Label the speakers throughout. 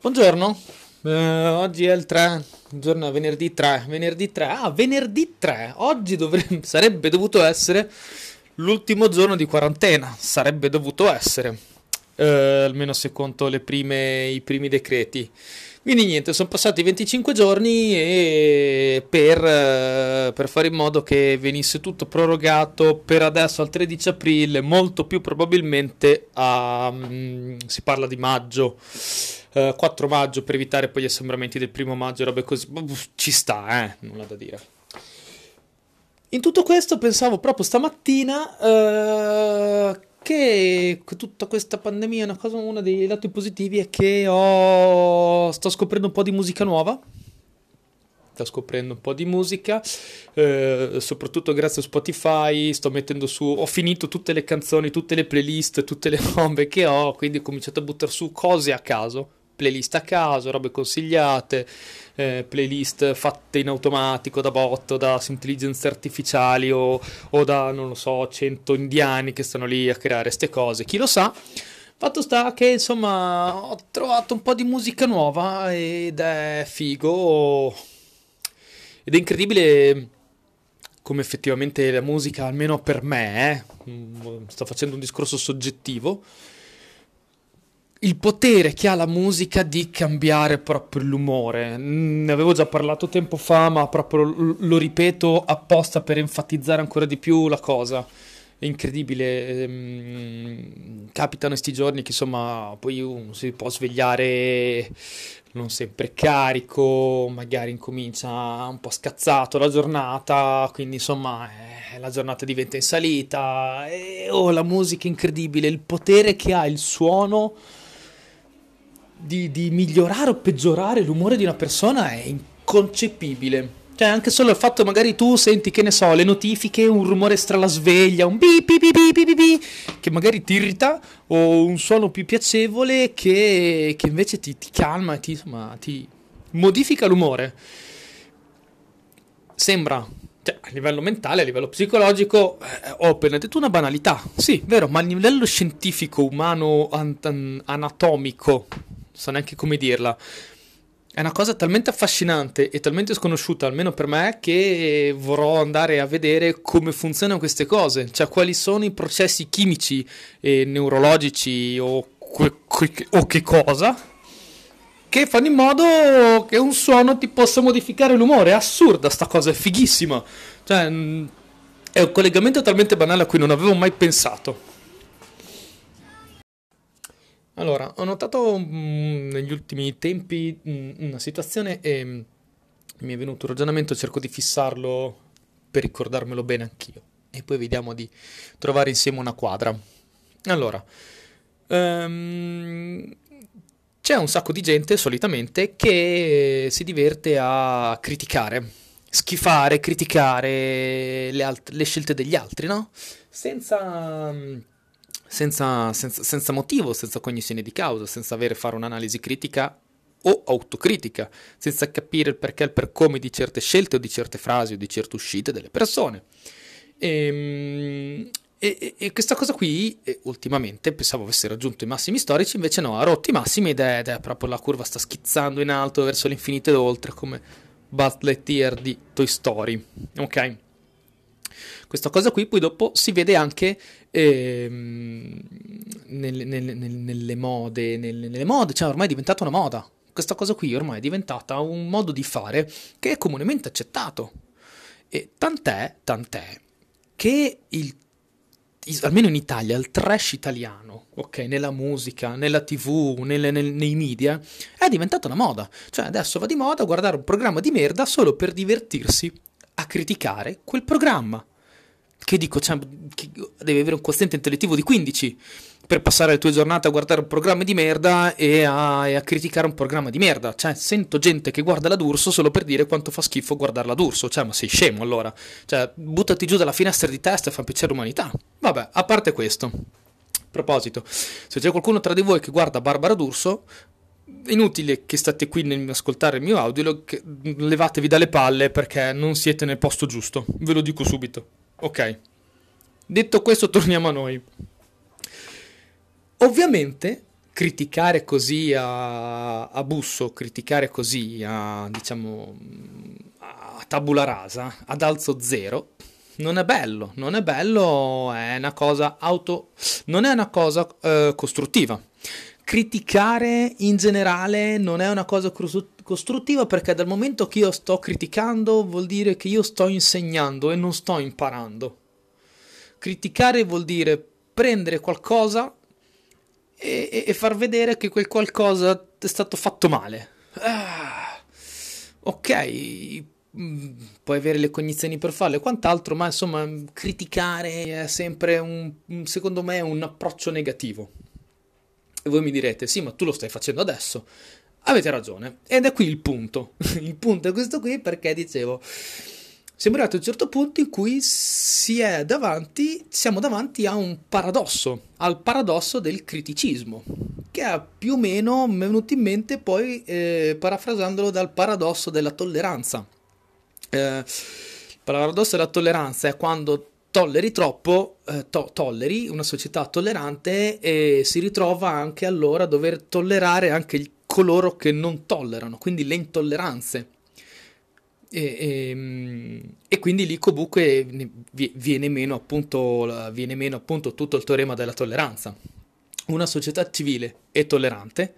Speaker 1: Buongiorno, eh, oggi è il 3, giorno venerdì 3, venerdì 3, ah venerdì 3, oggi dovrebbe, sarebbe dovuto essere l'ultimo giorno di quarantena, sarebbe dovuto essere, eh, almeno se conto prime, i primi decreti. Quindi niente, sono passati 25 giorni e per, eh, per, fare in modo che venisse tutto prorogato per adesso al 13 aprile, molto più probabilmente a, um, si parla di maggio. 4 eh, maggio per evitare poi gli assembramenti del primo maggio e robe così. Ci sta, eh, nulla da dire. In tutto questo pensavo proprio stamattina uh, che tutta questa pandemia, una cosa, uno dei lati positivi è che ho, sto scoprendo un po' di musica nuova. Sto scoprendo un po' di musica, eh, soprattutto grazie a Spotify. Sto mettendo su, ho finito tutte le canzoni, tutte le playlist, tutte le robe che ho, quindi ho cominciato a buttare su cose a caso playlist a caso, robe consigliate, eh, playlist fatte in automatico da bot, da intelligenze artificiali o, o, da, non lo so, 100 indiani che stanno lì a creare queste cose, chi lo sa. Fatto sta che insomma ho trovato un po' di musica nuova ed è figo ed è incredibile come effettivamente la musica, almeno per me, eh, sto facendo un discorso soggettivo, il potere che ha la musica di cambiare proprio l'umore. Ne avevo già parlato tempo fa, ma proprio lo ripeto apposta per enfatizzare ancora di più la cosa. È incredibile. Ehm, capitano questi giorni che insomma poi uno si può svegliare non sempre carico, magari incomincia un po' scazzato la giornata, quindi insomma eh, la giornata diventa in salita. E oh, la musica è incredibile, il potere che ha il suono di, di migliorare o peggiorare l'umore di una persona è inconcepibile. Cioè, anche solo il fatto magari tu senti, che ne so, le notifiche, un rumore strala sveglia, un bi bi bi bi bi che magari ti irrita, o un suono più piacevole che, che invece ti, ti calma e ti, insomma, ti modifica l'umore. Sembra, cioè, a livello mentale, a livello psicologico, eh, ho appena detto una banalità. Sì, vero, ma a livello scientifico, umano, an- an- anatomico, so neanche come dirla. È una cosa talmente affascinante e talmente sconosciuta, almeno per me, che vorrò andare a vedere come funzionano queste cose, cioè quali sono i processi chimici e neurologici o, que- que- o che cosa che fanno in modo che un suono ti possa modificare l'umore. È assurda sta cosa, è fighissima. Cioè, è un collegamento talmente banale a cui non avevo mai pensato. Allora, ho notato mh, negli ultimi tempi mh, una situazione e mh, mi è venuto un ragionamento, cerco di fissarlo per ricordarmelo bene anch'io e poi vediamo di trovare insieme una quadra. Allora, um, c'è un sacco di gente solitamente che si diverte a criticare, schifare, criticare le, alt- le scelte degli altri, no? Senza senza, senza, senza motivo, senza cognizione di causa, senza avere fare un'analisi critica o autocritica, senza capire il perché e il per come di certe scelte o di certe frasi o di certe uscite delle persone. Ehm, e, e, e, questa cosa qui, eh, ultimamente, pensavo avesse raggiunto i massimi storici, invece no, ha rotto i massimi ed è, ed è proprio la curva sta schizzando in alto verso l'infinito ed oltre, come Buzz Lightyear di Toy Story. Ok? Questa cosa qui poi dopo si vede anche ehm, nelle, nelle, nelle, mode, nelle, mode, cioè ormai è diventata una moda. Questa cosa qui ormai è diventata un modo di fare che è comunemente accettato. E tant'è, tant'è, che il almeno in Italia, il trash italiano, ok, nella musica, nella tv, nelle, nel, nei media, è diventata una moda. Cioè adesso va di moda guardare un programma di merda solo per divertirsi a criticare quel programma che dico, cioè, devi avere un quoziente intellettivo di 15 per passare le tue giornate a guardare un programma di merda e a, e a, criticare un programma di merda. Cioè, sento gente che guarda la D'Urso solo per dire quanto fa schifo guardare la D'Urso. Cioè, ma sei scemo allora. Cioè, buttati giù dalla finestra di testa e fa piacere l'umanità. Vabbè, a parte questo. A proposito, se c'è qualcuno tra di voi che guarda Barbara D'Urso, inutile che state qui nell'ascoltare il mio audio, levatevi dalle palle perché non siete nel posto giusto. Ve lo dico subito. Ok. Detto questo, torniamo a noi. Ovviamente criticare così a, a busso, criticare così a, diciamo, a tabula rasa, ad alzo zero, non è bello, non è bello, è una cosa auto, non è una cosa eh, costruttiva. Criticare in generale non è una cosa costruttiva perché dal momento che io sto criticando vuol dire che io sto insegnando e non sto imparando. Criticare vuol dire prendere qualcosa e, e far vedere che quel qualcosa è stato fatto male. Ah, ok, mm, puoi avere le cognizioni per farlo e quant'altro, ma insomma, criticare è sempre un, secondo me, un approccio negativo. E voi mi direte, sì, ma tu lo stai facendo adesso. Avete ragione. Ed è qui il punto. il punto è questo qui perché dicevo siamo arrivati a un certo punto in cui si è davanti, siamo davanti a un paradosso, al paradosso del criticismo, che è più o meno venuto in mente poi eh, parafrasandolo dal paradosso della tolleranza. Eh, il paradosso della tolleranza è quando tolleri troppo, eh, to- tolleri una società tollerante e si ritrova anche allora a dover tollerare anche coloro che non tollerano, quindi le intolleranze e, e, ehm, e, quindi lì comunque viene meno, appunto, viene meno appunto tutto il teorema della tolleranza. Una società civile e tollerante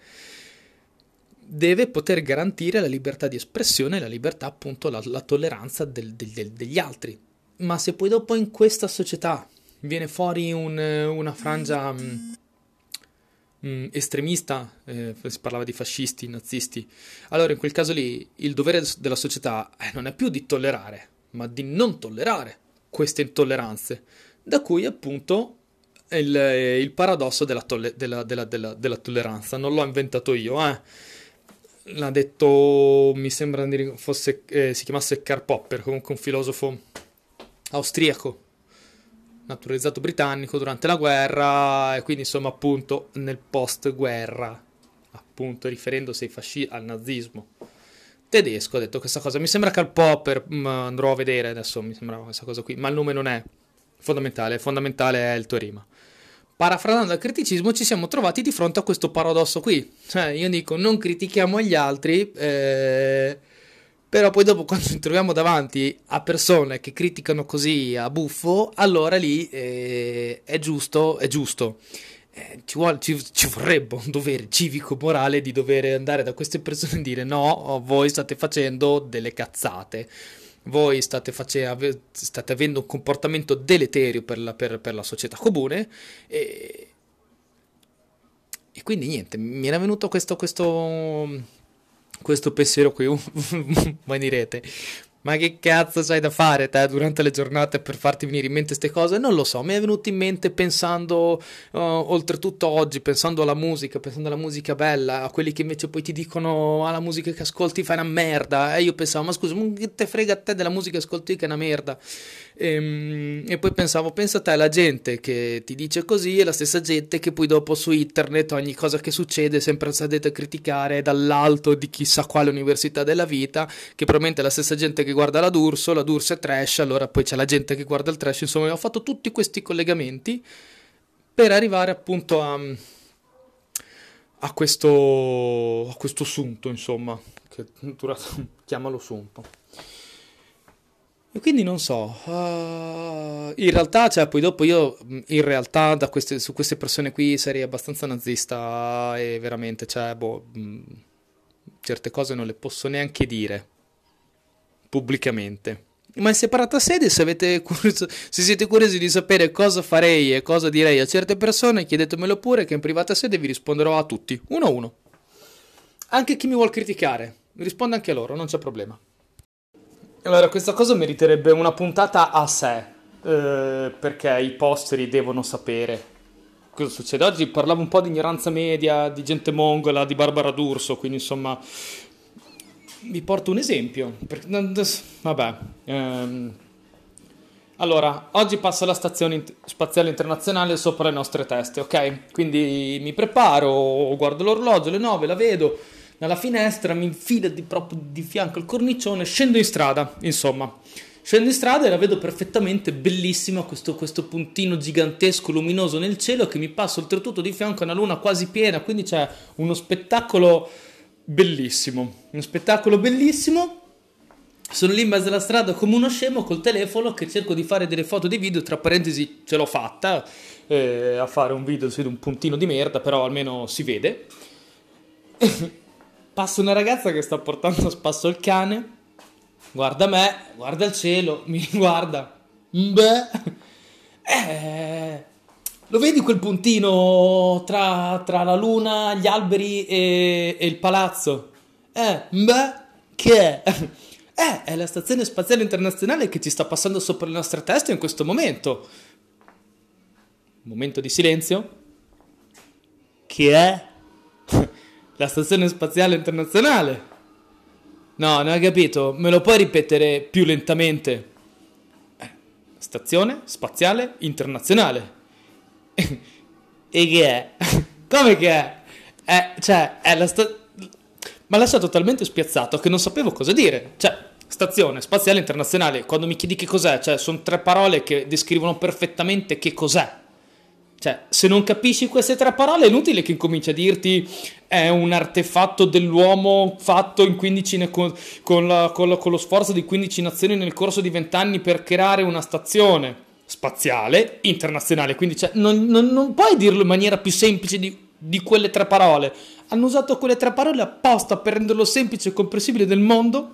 Speaker 1: deve poter garantire la libertà di espressione la libertà, appunto, la, la tolleranza del, del, degli altri. Ma se poi dopo in questa società viene fuori un, una frangia mm, mh, mm, estremista, eh, si parlava di fascisti, nazisti, allora in quel caso lì il dovere della società eh, non è più di tollerare, ma di non tollerare queste intolleranze, da cui appunto il, eh, il paradosso della, tolle- della, della, della, tolleranza. Non l'ho inventato io, eh. L'ha detto, mi sembra fosse, eh, si chiamasse Karl Popper, comunque un filosofo austriaco naturalizzato britannico durante la guerra e quindi insomma appunto nel post guerra appunto riferendosi fasci- al nazismo tedesco ha detto questa cosa. Mi sembra Karl Popper mm, andrò a vedere adesso mi sembrava questa cosa qui ma il nome non è fondamentale fondamentale è il teorema. Parafrasando il criticismo ci siamo trovati di fronte a questo paradosso qui. Cioè io dico non critichiamo gli altri eh, però poi dopo quando ci troviamo davanti a persone che criticano così a buffo, allora lì eh, è giusto, è giusto. Eh, ci, vuole, ci, ci, vorrebbe un dovere civico-morale di dover andare da queste persone e dire no, voi state facendo delle cazzate, voi state, face- state avendo un comportamento deleterio per la, per, per la società comune e, e, quindi niente, mi era venuto questo, questo questo pensiero qui, voi direte, ma che cazzo c'hai da fare te durante le giornate per farti venire in mente queste cose? Non lo so, mi è venuto in mente pensando, uh, oltretutto oggi, pensando alla musica, pensando alla musica bella, a quelli che invece poi ti dicono ah, la musica che ascolti fa una merda. E io pensavo, ma scusa, ma che te frega a te della musica che ascolti che è una merda? E, ehm, e, poi pensavo, pensa te, la gente che ti dice così è la stessa gente che poi dopo su internet ogni cosa che succede sempre sadete a criticare dall'alto di chissà quale università della vita, che probabilmente è la stessa gente che guarda la D'Urso, la D'Urso è trash, allora poi c'è la gente che guarda il trash, insomma ho fatto tutti questi collegamenti per arrivare appunto a, a, questo, a questo sunto, insomma, che chiamalo sunto. E quindi non so, uh, in realtà, cioè, poi dopo io, in realtà, queste, su queste persone qui sarei abbastanza nazista e veramente, cioè, boh, certe cose non le posso neanche dire pubblicamente. Ma in separata sede, se, curioso, se siete curiosi di sapere cosa farei e cosa direi a certe persone, chiedetemelo pure che in privata sede vi risponderò a tutti, uno a uno. Anche chi mi vuole criticare, risponde anche a loro, non c'è problema. Allora, questa cosa meriterebbe una puntata a sé, eh, perché i posteri devono sapere cosa succede. Oggi parlavo un po' di ignoranza media, di gente mongola, di Barbara D'Urso, quindi insomma vi porto un esempio. Vabbè. Ehm, allora, oggi passa la stazione spaziale internazionale sopra le nostre teste, ok? Quindi mi preparo, guardo l'orologio, le 9, la vedo dalla finestra, mi infilo di, proprio di fianco al cornicione, scendo in strada, insomma. Scendo in strada e la vedo perfettamente bellissima, questo, questo puntino gigantesco luminoso nel cielo che mi passa oltretutto di fianco a una luna quasi piena, quindi c'è uno spettacolo bellissimo, uno spettacolo bellissimo. Sono lì in mezzo alla strada come uno scemo col telefono che cerco di fare delle foto di video, tra parentesi ce l'ho fatta eh, a fare un video su un puntino di merda, però almeno si vede. Passa una ragazza che sta portando a spasso il cane, guarda me, guarda il cielo, mi guarda. Beh, eh, lo vedi quel puntino tra, tra la luna, gli alberi e, e il palazzo? Eh, beh, che è? Eh, è la stazione spaziale internazionale che ci sta passando sopra le nostre teste in questo momento. Momento di silenzio. Che è? la stazione spaziale internazionale. No, non hai capito. Me lo puoi ripetere più lentamente? Eh, stazione spaziale internazionale. e che è? Come che è? Eh, cioè, è la stazione... Ma lasciato talmente spiazzato che non sapevo cosa dire. Cioè, Stazione Spaziale Internazionale, quando mi chiedi che cos'è, cioè sono tre parole che descrivono perfettamente che cos'è. Cioè, se non capisci queste tre parole è inutile che incominci a dirti è un artefatto dell'uomo fatto in 15 con, con, la, con, la, con lo sforzo di 15 nazioni nel corso di 20 anni per creare una stazione spaziale internazionale. Quindi cioè, non, non, non, puoi dirlo in maniera più semplice di, di quelle tre parole. Hanno usato quelle tre parole apposta per renderlo semplice e comprensibile del mondo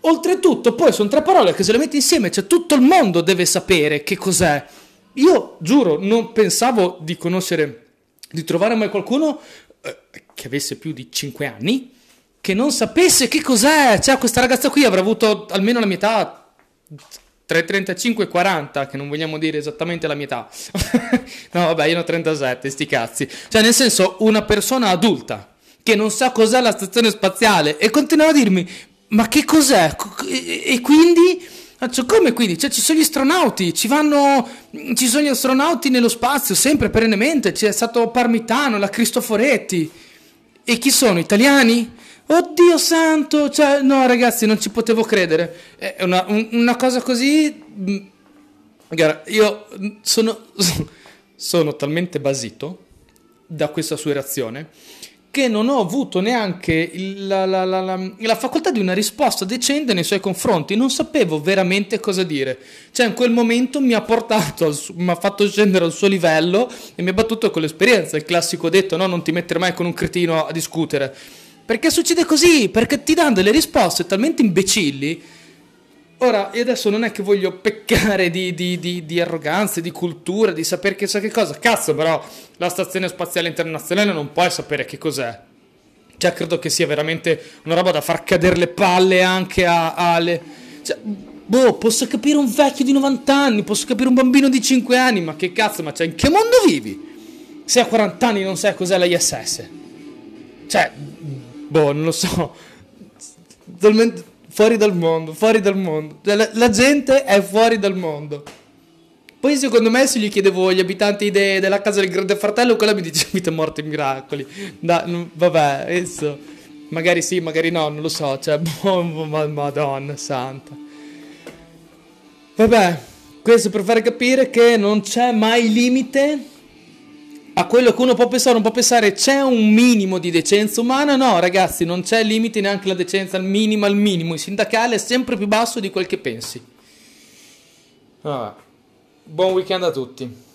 Speaker 1: Oltretutto, poi sono tre parole che se le metti insieme, cioè tutto il mondo deve sapere che cos'è. Io giuro, non pensavo di conoscere, di trovare mai qualcuno eh, che avesse più di 5 anni che non sapesse che cos'è. Cioè, questa ragazza qui avrà avuto almeno la mia età tra i 35 e i 40, che non vogliamo dire esattamente la mia età. no, vabbè, io ne ho 37, sti cazzi. Cioè, nel senso, una persona adulta che non sa cos'è la stazione spaziale e continua a dirmi ma che cos'è? E quindi? Cioè, come quindi? Cioè, ci sono gli astronauti, ci vanno, ci sono gli astronauti nello spazio, sempre, perennemente. C'è stato Parmitano, la Cristoforetti. E chi sono? Italiani? Oddio santo! Cioè, no, ragazzi, non ci potevo credere. È una, una cosa così. Mm, guarda, io sono, sono talmente basito da questa sua reazione che non ho avuto neanche la, la, la, la, facoltà di una risposta decente nei suoi confronti, non sapevo veramente cosa dire. Cioè, in quel momento mi ha portato, mi ha fatto scendere al suo livello e mi ha battuto con l'esperienza. Il classico detto: no, non ti mettere mai con un cretino a discutere. Perché succede così? Perché ti danno delle risposte talmente imbecilli. Ora, io adesso non è che voglio peccare di, di, di, di arroganza, di cultura, di sapere che sa che cosa. Cazzo, però, la Stazione Spaziale Internazionale non puoi sapere che cos'è. Cioè, credo che sia veramente una roba da far cadere le palle anche a, alle... Cioè, boh, posso capire un vecchio di 90 anni, posso capire un bambino di 5 anni, ma che cazzo, ma cioè, in che mondo vivi? Se a 40 anni non sai cos'è la ISS. Cioè, boh, non lo so. Talmente fuori dal mondo, fuori dal mondo. Cioè, la, la, gente è fuori dal mondo. Poi secondo me se gli chiedevo agli abitanti de, della casa del grande fratello, quella mi dice vita morte miracoli. Da, n- vabbè, adesso magari sì, magari no, non lo so, cioè, boh, madonna santa. Vabbè, questo per fare capire che non c'è mai limite a quello che uno può pensare, uno può pensare c'è un minimo di decenza umana, no ragazzi, non c'è limite neanche la decenza al minimo, al minimo, il sindacale è sempre più basso di quel che pensi. Vabbè. Buon weekend a tutti.